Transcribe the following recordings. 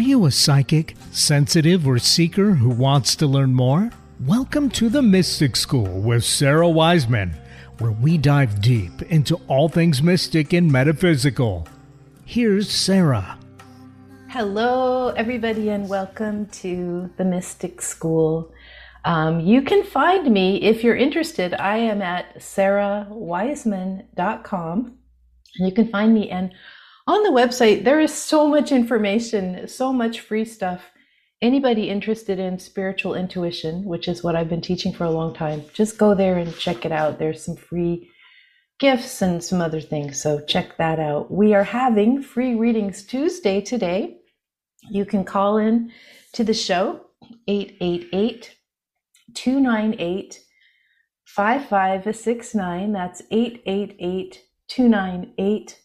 Are you a psychic, sensitive, or seeker who wants to learn more? Welcome to the Mystic School with Sara Wiseman, where we dive deep into all things mystic and metaphysical. Here's Sara. Hello, everybody, and welcome to the Mystic School. Um, you can find me if you're interested. I am at sarawiseman.com. And you can find me. And on the website, there is so much information, so much free stuff. Anybody interested in spiritual intuition, which is what I've been teaching for a long time, just go there and check it out. There's some free gifts and some other things. So check that out. We are having free readings Tuesday today. You can call in to the show 888 298 5569. That's 888 298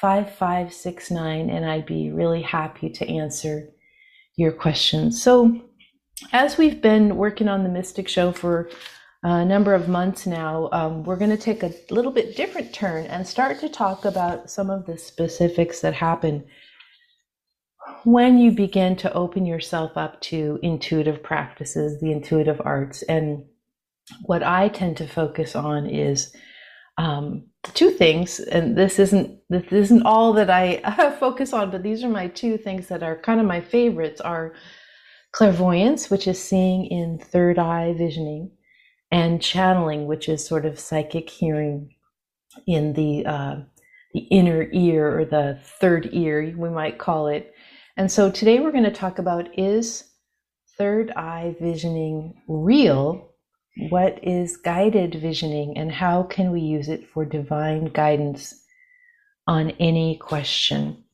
5569, and I'd be really happy to answer your questions. So, as we've been working on the Mystic Show for a number of months now, um, we're going to take a little bit different turn and start to talk about some of the specifics that happen when you begin to open yourself up to intuitive practices, the intuitive arts. And what I tend to focus on is um, two things, and this isn't this isn't all that I focus on, but these are my two things that are kind of my favorites are clairvoyance, which is seeing in third eye visioning, and channeling, which is sort of psychic hearing in the uh, the inner ear or the third ear, we might call it. And so today we're going to talk about is third eye visioning real what is guided visioning and how can we use it for divine guidance on any question?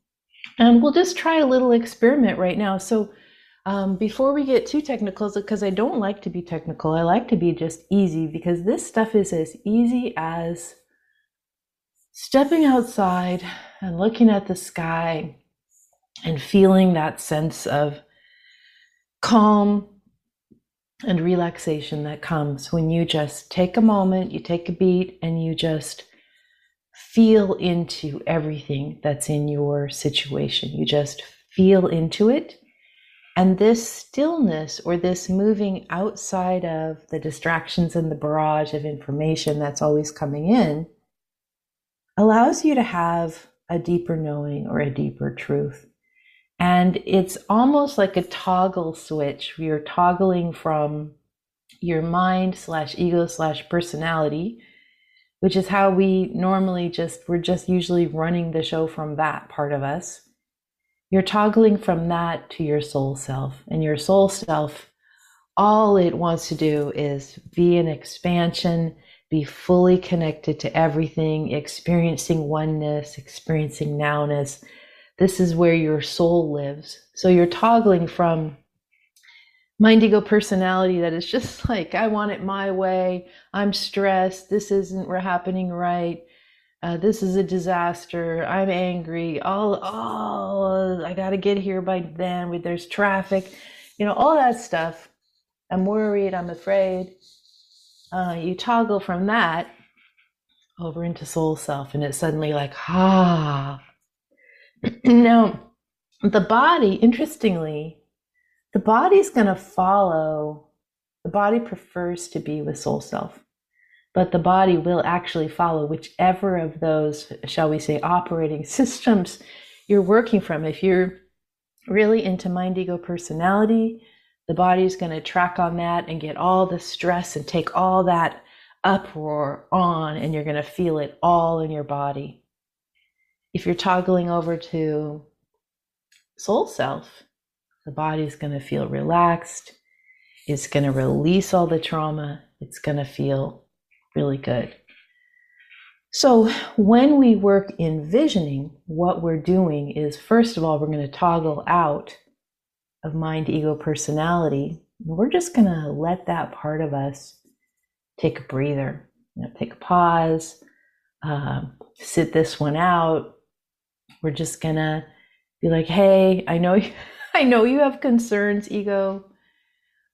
And we'll just try a little experiment right now. So, um, before we get too technical, because I don't like to be technical, I like to be just easy because this stuff is as easy as stepping outside and looking at the sky and feeling that sense of calm and relaxation that comes when you just take a moment, you take a beat, and you just feel into everything that's in your situation. You just feel into it. And this stillness or this moving outside of the distractions and the barrage of information that's always coming in allows you to have a deeper knowing or a deeper truth. And it's almost like a toggle switch. You're toggling from your mind slash ego slash personality, which is how we normally just, we're just usually running the show from that part of us. You're toggling from that to your soul self. And your soul self, all it wants to do is be an expansion, be fully connected to everything, experiencing oneness, experiencing nowness this is where your soul lives. So you're toggling from mind ego personality that is just like, I want it my way. I'm stressed. This isn't happening right. Uh, this is a disaster. I'm angry. All, all, I got to get here by then. There's traffic, you know, all that stuff. I'm worried. I'm afraid. Uh, you toggle from that over into soul self, and it's suddenly like, ah, now, the body, interestingly, the body's going to follow, the body prefers to be with soul self, but the body will actually follow whichever of those, shall we say, operating systems you're working from. If you're really into mind ego personality, the body's going to track on that and get all the stress and take all that uproar on, and you're going to feel it all in your body if you're toggling over to soul self, the body is going to feel relaxed. It's going to release all the trauma. It's going to feel really good. So, when we work in visioning, what we're doing is first of all, we're going to toggle out of mind, ego, personality. We're just going to let that part of us take a breather, you know, take a pause, uh, sit this one out, we're just gonna be like, hey, I know you, I know you have concerns, ego.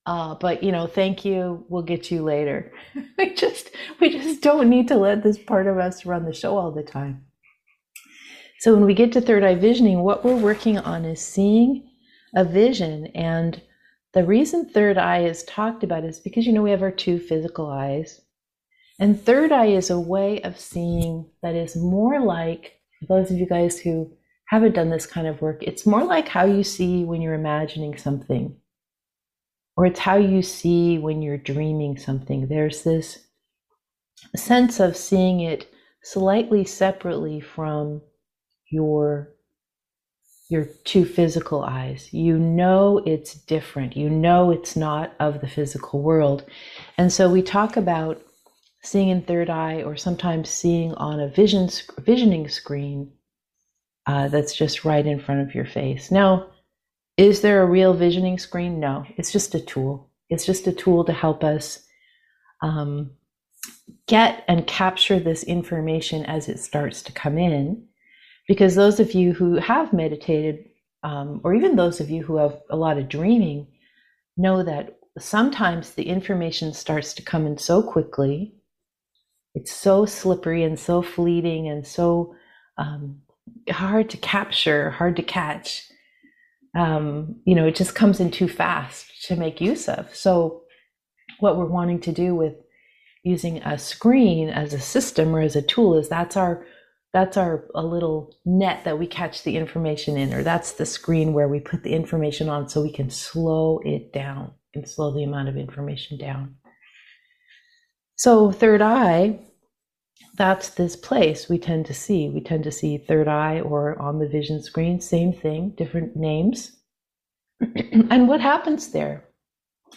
Uh, but you know, thank you. We'll get you later. we just we just don't need to let this part of us run the show all the time. So when we get to third eye visioning, what we're working on is seeing a vision. And the reason third eye is talked about is because, you know, we have our two physical eyes. And third eye is a way of seeing that is more like, those of you guys who haven't done this kind of work, it's more like how you see when you're imagining something, or it's how you see when you're dreaming something. There's this sense of seeing it slightly separately from your your two physical eyes. You know it's different. You know it's not of the physical world. And so we talk about seeing in third eye or sometimes seeing on a vision visioning screen uh, that's just right in front of your face. Now, is there a real visioning screen? No, it's just a tool. It's just a tool to help us um, get and capture this information as it starts to come in. Because those of you who have meditated, um, or even those of you who have a lot of dreaming, know that sometimes the information starts to come in so quickly. It's so slippery and so fleeting and so um, hard to capture, hard to catch. Um, you know, it just comes in too fast to make use of. So, what we're wanting to do with using a screen as a system or as a tool is that's our that's our a little net that we catch the information in or that's the screen where we put the information on so we can slow it down and slow the amount of information down so third eye that's this place we tend to see we tend to see third eye or on the vision screen same thing different names and what happens there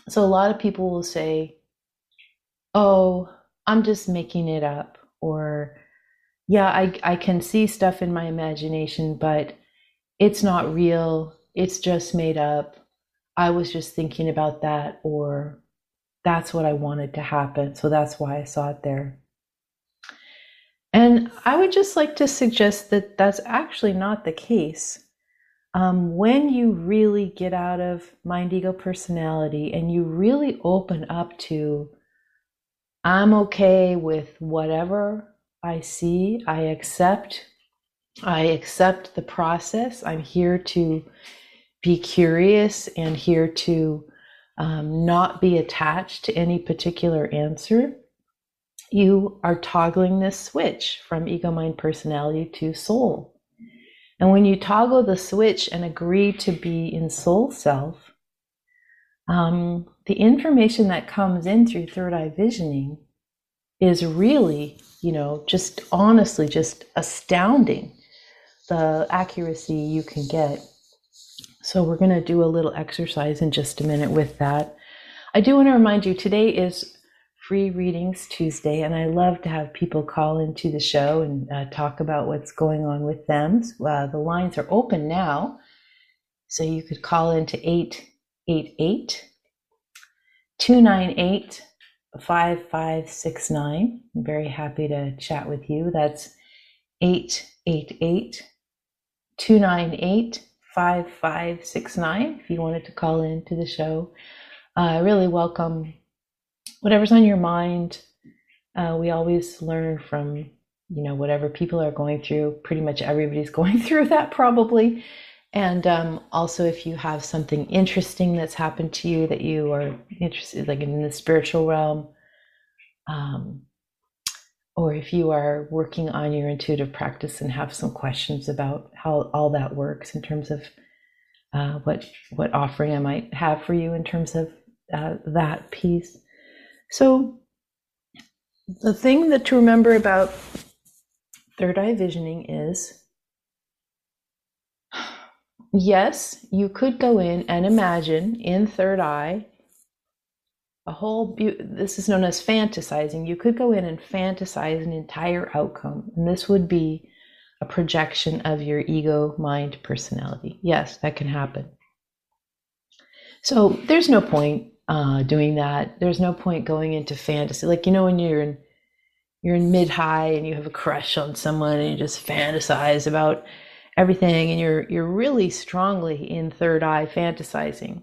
so a lot of people will say oh, I'm just making it up, or yeah, I, I can see stuff in my imagination, but it's not real. It's just made up. I was just thinking about that, or that's what I wanted to happen. So that's why I saw it there. And I would just like to suggest that that's actually not the case. Um, when you really get out of mind, ego, personality, and you really open up to I'm okay with whatever I see. I accept. I accept the process. I'm here to be curious and here to um, not be attached to any particular answer. You are toggling this switch from ego, mind, personality to soul. And when you toggle the switch and agree to be in soul self, um, the information that comes in through third eye visioning is really, you know, just honestly just astounding the accuracy you can get. So, we're going to do a little exercise in just a minute with that. I do want to remind you today is free readings Tuesday, and I love to have people call into the show and uh, talk about what's going on with them. Uh, the lines are open now, so you could call into 888 298 5569. I'm very happy to chat with you. That's 888 298 5569 if you wanted to call in to the show. Uh, I really welcome whatever's on your mind. Uh, we always learn from you know whatever people are going through pretty much everybody's going through that probably and um, also, if you have something interesting that's happened to you that you are interested, like in the spiritual realm, um, or if you are working on your intuitive practice and have some questions about how all that works in terms of uh, what what offering I might have for you in terms of uh, that piece. So, the thing that to remember about third eye visioning is yes, you could go in and imagine in third eye a whole this is known as fantasizing. You could go in and fantasize an entire outcome and this would be a projection of your ego mind personality. Yes that can happen. So there's no point uh, doing that. There's no point going into fantasy. Like you know when you're in you're in mid high and you have a crush on someone and you just fantasize about everything and you're you're really strongly in third eye fantasizing.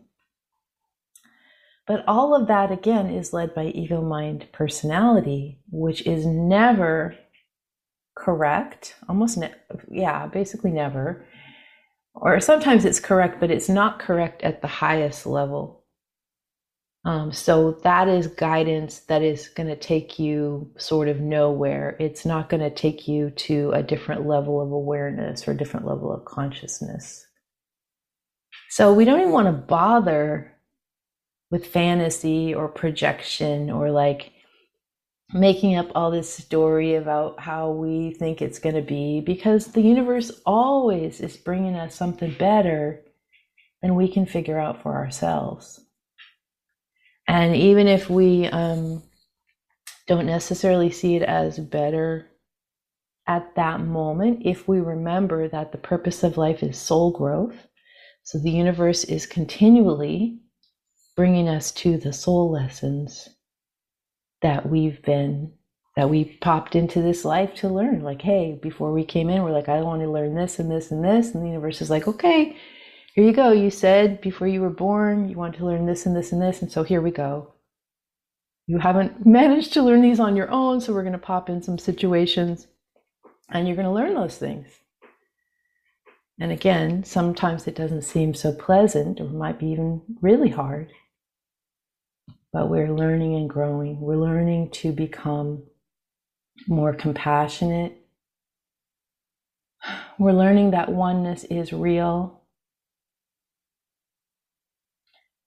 But all of that again is led by ego mind personality which is never correct almost ne- yeah basically never. Or sometimes it's correct, but it's not correct at the highest level. Um, so that is guidance that is going to take you sort of nowhere. It's not going to take you to a different level of awareness or a different level of consciousness. So we don't even want to bother with fantasy or projection or like making up all this story about how we think it's going to be because the universe always is bringing us something better than we can figure out for ourselves. And even if we um, don't necessarily see it as better at that moment, if we remember that the purpose of life is soul growth, so the universe is continually bringing us to the soul lessons that we've been that we popped into this life to learn. Like hey before we came in we're like i want to learn this and this and this and the universe is like okay here you go you said before you were born you want to learn this and this and this and so here we go you haven't managed to learn these on your own so we're going to pop in some situations and you're going to learn those things and again sometimes it doesn't seem so pleasant or might be even really hard but we're learning and growing. We're learning to become more compassionate. We're learning that oneness is real.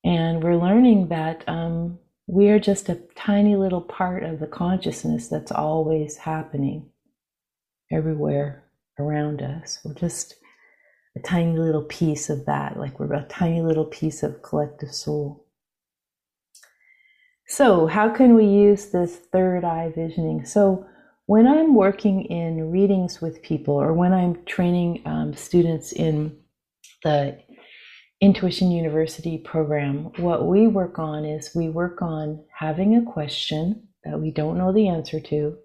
And we're learning that um, we are just a tiny little part of the consciousness that's always happening everywhere around us. We're just a tiny little piece of that, like we're a tiny little piece of collective soul. So, how can we use this third eye visioning? So, when I'm working in readings with people or when I'm training um, students in the Intuition University program, what we work on is we work on having a question that we don't know the answer to.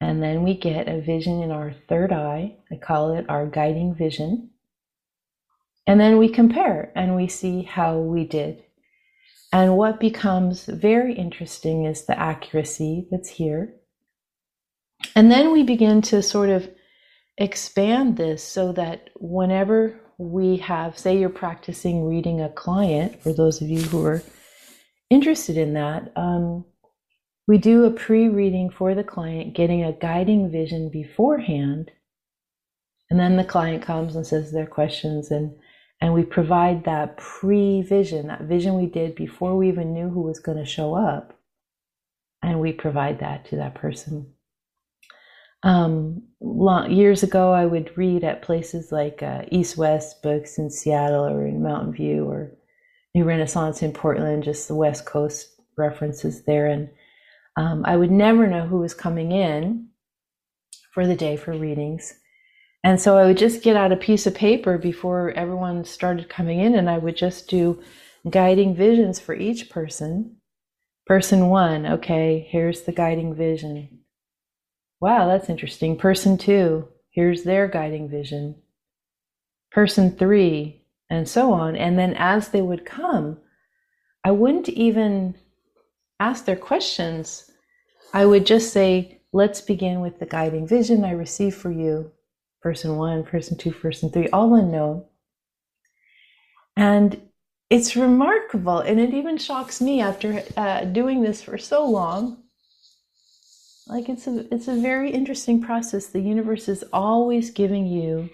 And then we get a vision in our third eye. I call it our guiding vision. And then we compare and we see how we did. And what becomes very interesting is the accuracy that's here. And then we begin to sort of expand this so that whenever we have, say, you're practicing reading a client, for those of you who are interested in that, um, we do a pre reading for the client, getting a guiding vision beforehand. And then the client comes and says their questions, and and we provide that pre vision, that vision we did before we even knew who was going to show up, and we provide that to that person. Um, long, years ago, I would read at places like uh, East West Books in Seattle or in Mountain View or New Renaissance in Portland, just the West Coast references there. And um, I would never know who was coming in for the day for readings. And so I would just get out a piece of paper before everyone started coming in, and I would just do guiding visions for each person. Person one, okay, here's the guiding vision. Wow, that's interesting. Person two, here's their guiding vision. Person three, and so on. And then as they would come, I wouldn't even ask their questions. I would just say, let's begin with the guiding vision I receive for you person one, person two, person three, all unknown. And it's remarkable, and it even shocks me after uh, doing this for so long. Like it's a it's a very interesting process. The universe is always giving you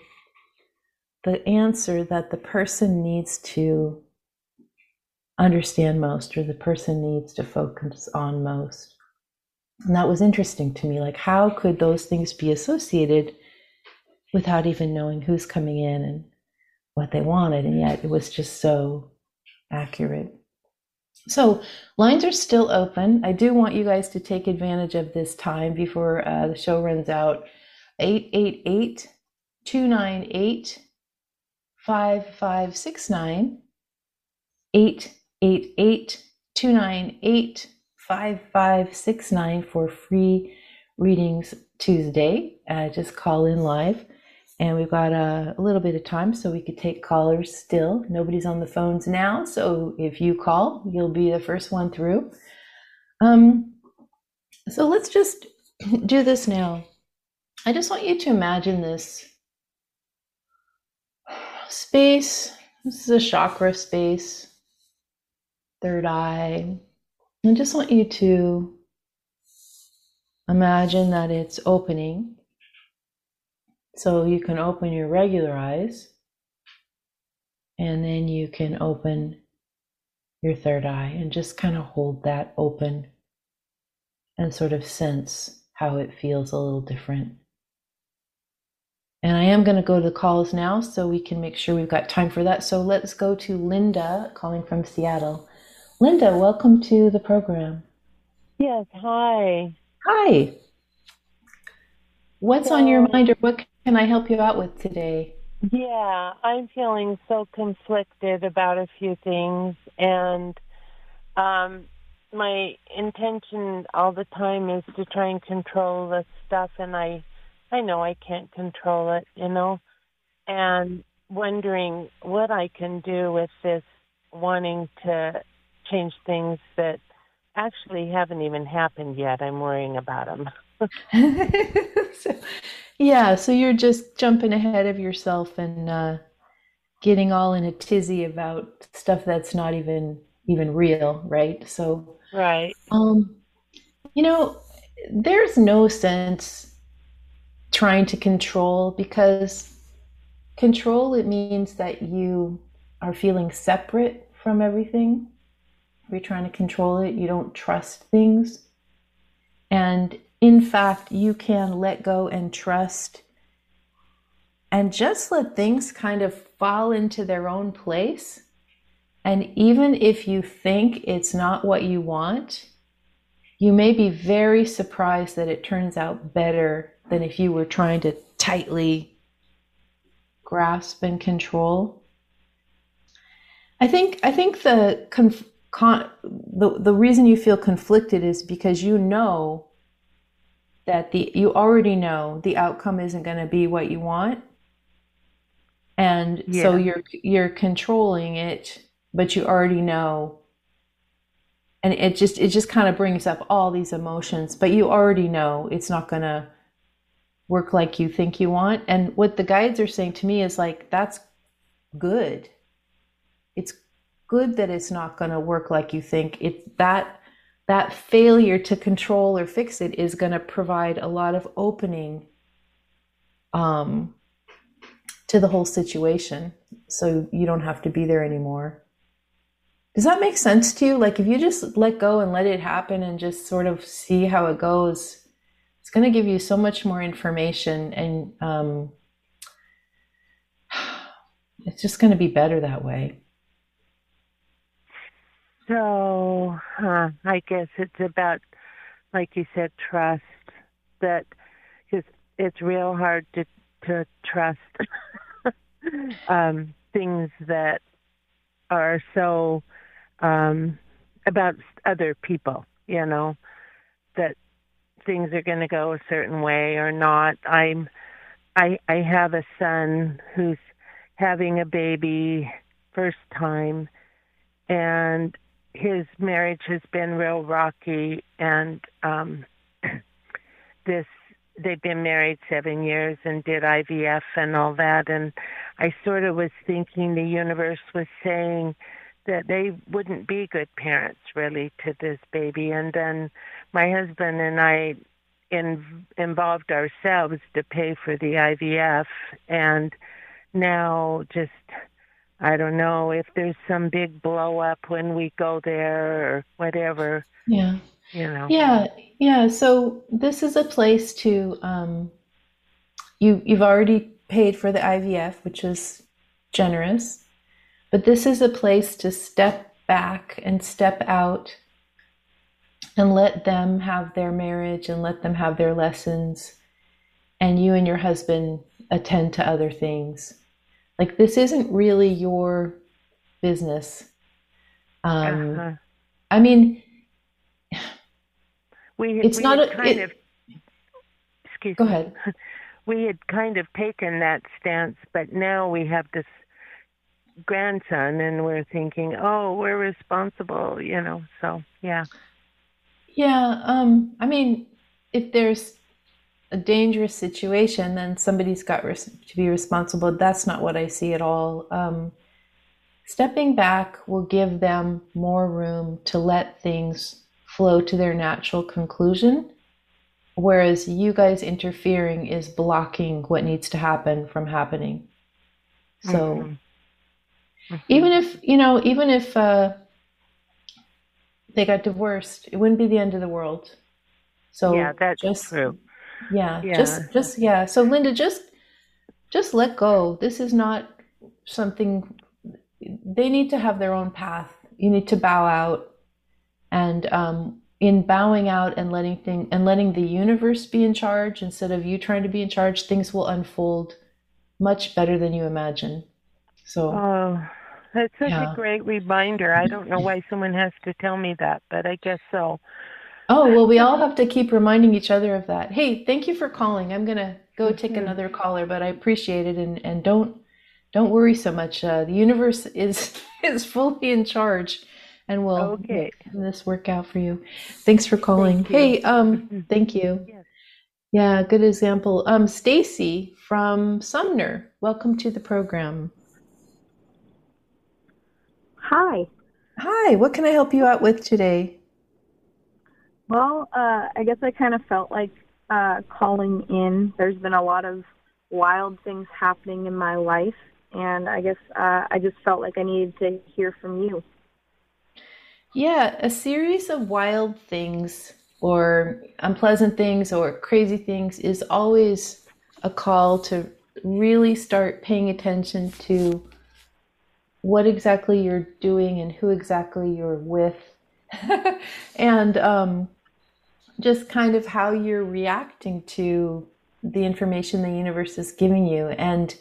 the answer that the person needs to understand most, or the person needs to focus on most. And that was interesting to me. Like, how could those things be associated without even knowing who's coming in and what they wanted. And yet it was just so accurate. So lines are still open. I do want you guys to take advantage of this time before uh, the show runs out. 888 298 5569. 888 298 5569 for free readings Tuesday. Uh, just call in live. And we've got a, a, little bit of time, so we could take callers still. Nobody's on the phones now, so if you call, you'll be the first one through. Um, so let's just do this now. I just want you to imagine this space. This is a chakra space, third eye. I just want you to imagine that it's opening. So you can open your regular eyes, and then you can open your third eye and just kind of hold that open and sort of sense how it feels a little different. And I am going to go to the calls now so we can make sure we've got time for that. So let's go to Linda calling from Seattle. Linda, welcome to the program. Yes, hi. Hi. What's so, on your mind or what can I help you out with today? Yeah, I'm feeling so conflicted about a few things and um my intention all the time is to try and control the stuff and I I know I can't control it, you know. And wondering what I can do with this wanting to change things that actually haven't even happened yet. I'm worrying about them. so, yeah, so you're just jumping ahead of yourself and uh, getting all in a tizzy about stuff that's not even even real, right? So right. Um, you know, there's no sense trying to control because control it means that you are feeling separate from everything. You're trying to control it, you don't trust things. And in fact, you can let go and trust and just let things kind of fall into their own place. And even if you think it's not what you want, you may be very surprised that it turns out better than if you were trying to tightly grasp and control. I think I think the conf, con, the the reason you feel conflicted is because you know that the you already know the outcome isn't going to be what you want, and yeah. so you're you're controlling it, but you already know and it just it just kind of brings up all these emotions but you already know it's not going to work like you think you want. And what the guides are saying to me is like, that's good. It's good that it's not going to work like you think. It that that failure to control or fix it is going to provide a lot of opening um, to the whole situation, so you don't have to be there anymore. Does that make sense to you? Like if you just let go and let it happen and just sort of see how it goes it's going to give you so much more information and um, it's just going to be better that way. So, uh, I guess it's about, like you said, trust. That because it's real hard to to trust um, things that are so um, about other people. You know that things are going to go a certain way or not. I'm I I have a son who's having a baby first time and his marriage has been real rocky and um this they've been married 7 years and did IVF and all that and I sort of was thinking the universe was saying that they wouldn't be good parents really to this baby. And then my husband and I in, involved ourselves to pay for the IVF and now just I don't know if there's some big blow up when we go there or whatever. Yeah. You know. Yeah, yeah. So this is a place to um you you've already paid for the IVF, which is generous. But this is a place to step back and step out and let them have their marriage and let them have their lessons. And you and your husband attend to other things. Like, this isn't really your business. Um, uh-huh. I mean, we, it's we not a, kind it, of. Excuse go me. ahead. We had kind of taken that stance, but now we have this grandson and we're thinking, oh, we're responsible, you know. So, yeah. Yeah, um I mean, if there's a dangerous situation, then somebody's got res- to be responsible. That's not what I see at all. Um, stepping back will give them more room to let things flow to their natural conclusion, whereas you guys interfering is blocking what needs to happen from happening. So, mm-hmm. Mm-hmm. even if, you know, even if uh, they got divorced, it wouldn't be the end of the world. So, yeah, that's just, true yeah, yeah. Just just yeah. So Linda, just just let go. This is not something they need to have their own path. You need to bow out and um in bowing out and letting thing and letting the universe be in charge instead of you trying to be in charge, things will unfold much better than you imagine. So Oh, that's such yeah. a great reminder. I don't know why someone has to tell me that, but I guess so. Oh, well, we all have to keep reminding each other of that. Hey, thank you for calling. I'm going to go take mm-hmm. another caller, but I appreciate it and and don't don't worry so much. Uh, the universe is is fully in charge and we'll okay. make this work out for you. Thanks for calling. Hey, um mm-hmm. thank you. Yes. Yeah, good example. Um Stacy from Sumner. Welcome to the program. Hi. Hi, what can I help you out with today? Well, uh, I guess I kind of felt like uh, calling in. There's been a lot of wild things happening in my life, and I guess uh, I just felt like I needed to hear from you. Yeah, a series of wild things or unpleasant things or crazy things is always a call to really start paying attention to what exactly you're doing and who exactly you're with. and um, just kind of how you're reacting to the information the universe is giving you. And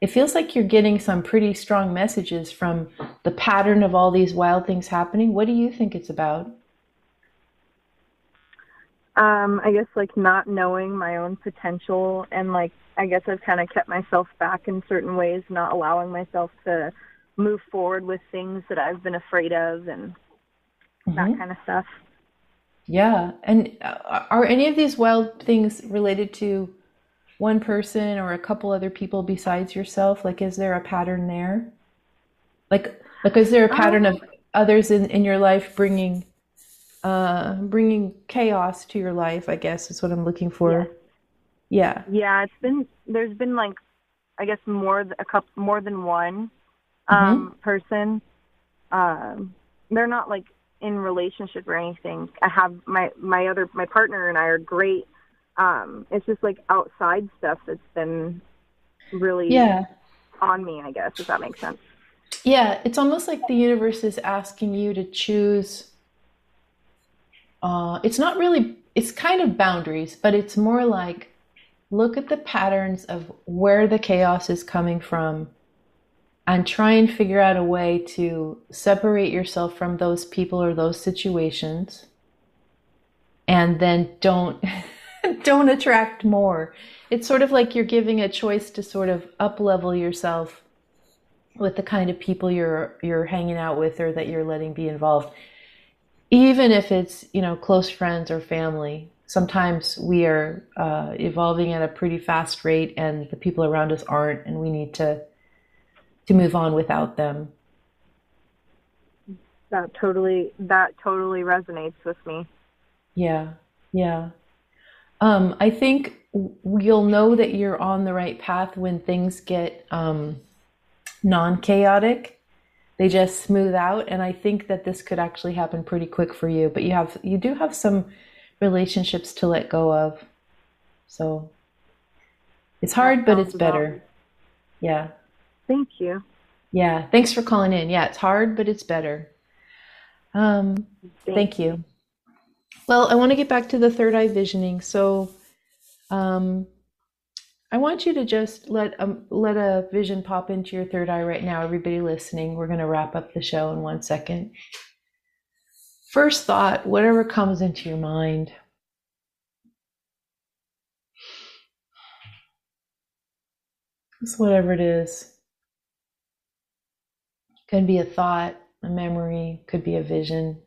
it feels like you're getting some pretty strong messages from the pattern of all these wild things happening. What do you think it's about? Um, I guess like not knowing my own potential and like I guess I've kind of kept myself back in certain ways, not allowing myself to move forward with things that I've been afraid of and mm-hmm. that kind of stuff. Yeah. And uh, are any of these wild things related to one person or a couple other people besides yourself? Like, is there a pattern there? Like, like is there a pattern of others in, in your life bringing, uh, bringing chaos to your life? I guess is what I'm looking for. Yeah. Yeah. yeah it's been there's been like, I guess more a couple more than one um, mm-hmm. person. Um, they're not like in relationship or anything. I have my my other my partner and I are great. Um, it's just like outside stuff that's been really yeah on me. I guess if that makes sense. Yeah, it's almost like the universe is asking you to choose. Uh, it's not really. It's kind of boundaries, but it's more like look at the patterns of where the chaos is coming from and try and figure out a way to separate yourself from those people or those situations. And then don't don't attract more. It's sort of like you're giving a choice to sort of up level yourself with the kind of people you're you're hanging out with or that you're letting be involved. Even if it's you know close friends or family sometimes we are uh, evolving at a pretty fast rate and the people around us aren't and we need to to move on without them. That totally that totally resonates with me. Yeah. Yeah. Um, I think you'll know that you're on the right path when things get um, non-chaotic. They just smooth out, and I think that this could actually happen pretty quick for you. But you have you do have some relationships to let go of, so it's hard, but it's better. Yeah. Thank you. Yeah, thanks for calling in. Yeah, it's hard, but it's better. Um, thank you. Well, I want to get back to the third eye visioning. So, um, I want you to just let um, let a vision pop into your third eye right now. Everybody listening, we're going to wrap up the show in one second. First thought, whatever comes into your mind. Just whatever it is. Could be a thought, a memory, could be a vision.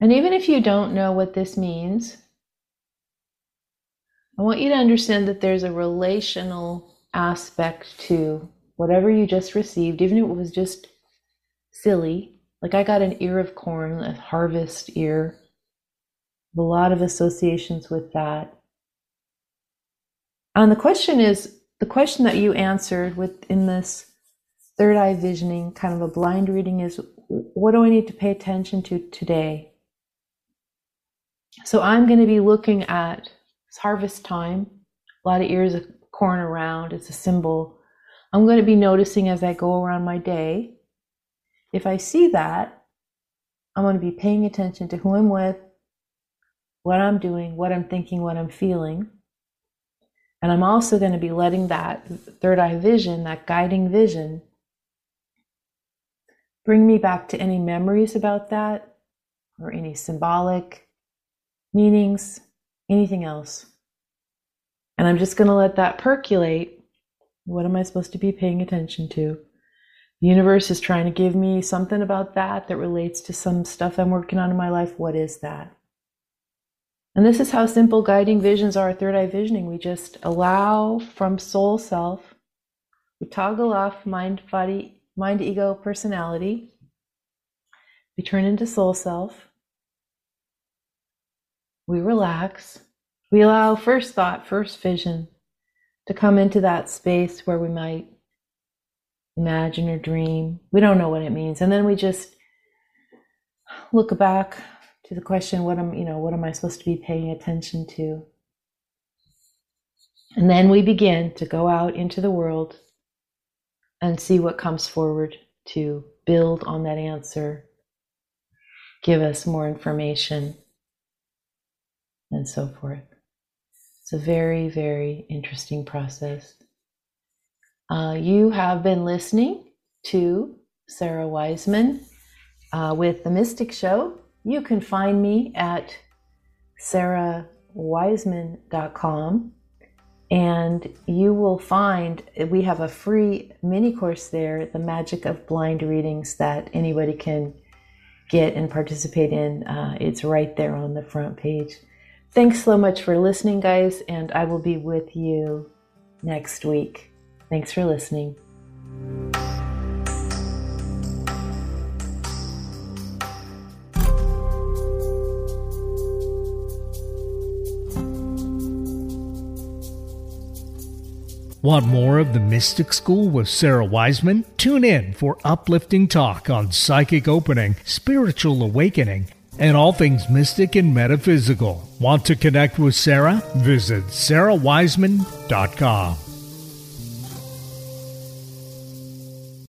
And even if you don't know what this means, I want you to understand that there's a relational aspect to whatever you just received, even if it was just silly. Like I got an ear of corn, a harvest ear a lot of associations with that. And the question is the question that you answered within this third eye visioning, kind of a blind reading, is what do I need to pay attention to today? So I'm going to be looking at it's harvest time, a lot of ears of corn around, it's a symbol. I'm going to be noticing as I go around my day. If I see that, I'm going to be paying attention to who I'm with, what I'm doing, what I'm thinking, what I'm feeling. And I'm also going to be letting that third eye vision, that guiding vision, bring me back to any memories about that or any symbolic meanings, anything else. And I'm just going to let that percolate. What am I supposed to be paying attention to? The universe is trying to give me something about that that relates to some stuff I'm working on in my life. What is that? And this is how simple guiding visions are third eye visioning. We just allow from soul self, we toggle off mind, body, mind, ego, personality. We turn into soul self. We relax. We allow first thought, first vision to come into that space where we might imagine or dream. We don't know what it means. And then we just look back to the question what am you know what am i supposed to be paying attention to? And then we begin to go out into the world and see what comes forward to build on that answer give us more information and so forth. It's a very very interesting process. Uh, you have been listening to sara wiseman uh, with the mystic show you can find me at sarawiseman.com and you will find we have a free mini course there, The Magic of Blind Readings, that anybody can get and participate in. Uh, it's right there on the front page. Thanks so much for listening, guys, and I will be with you next week. Thanks for listening. Want more of the Mystic School with Sara Wiseman? Tune in for uplifting talk on psychic opening, spiritual awakening, and all things mystic and metaphysical. Want to connect with Sara? Visit sarawiseman.com.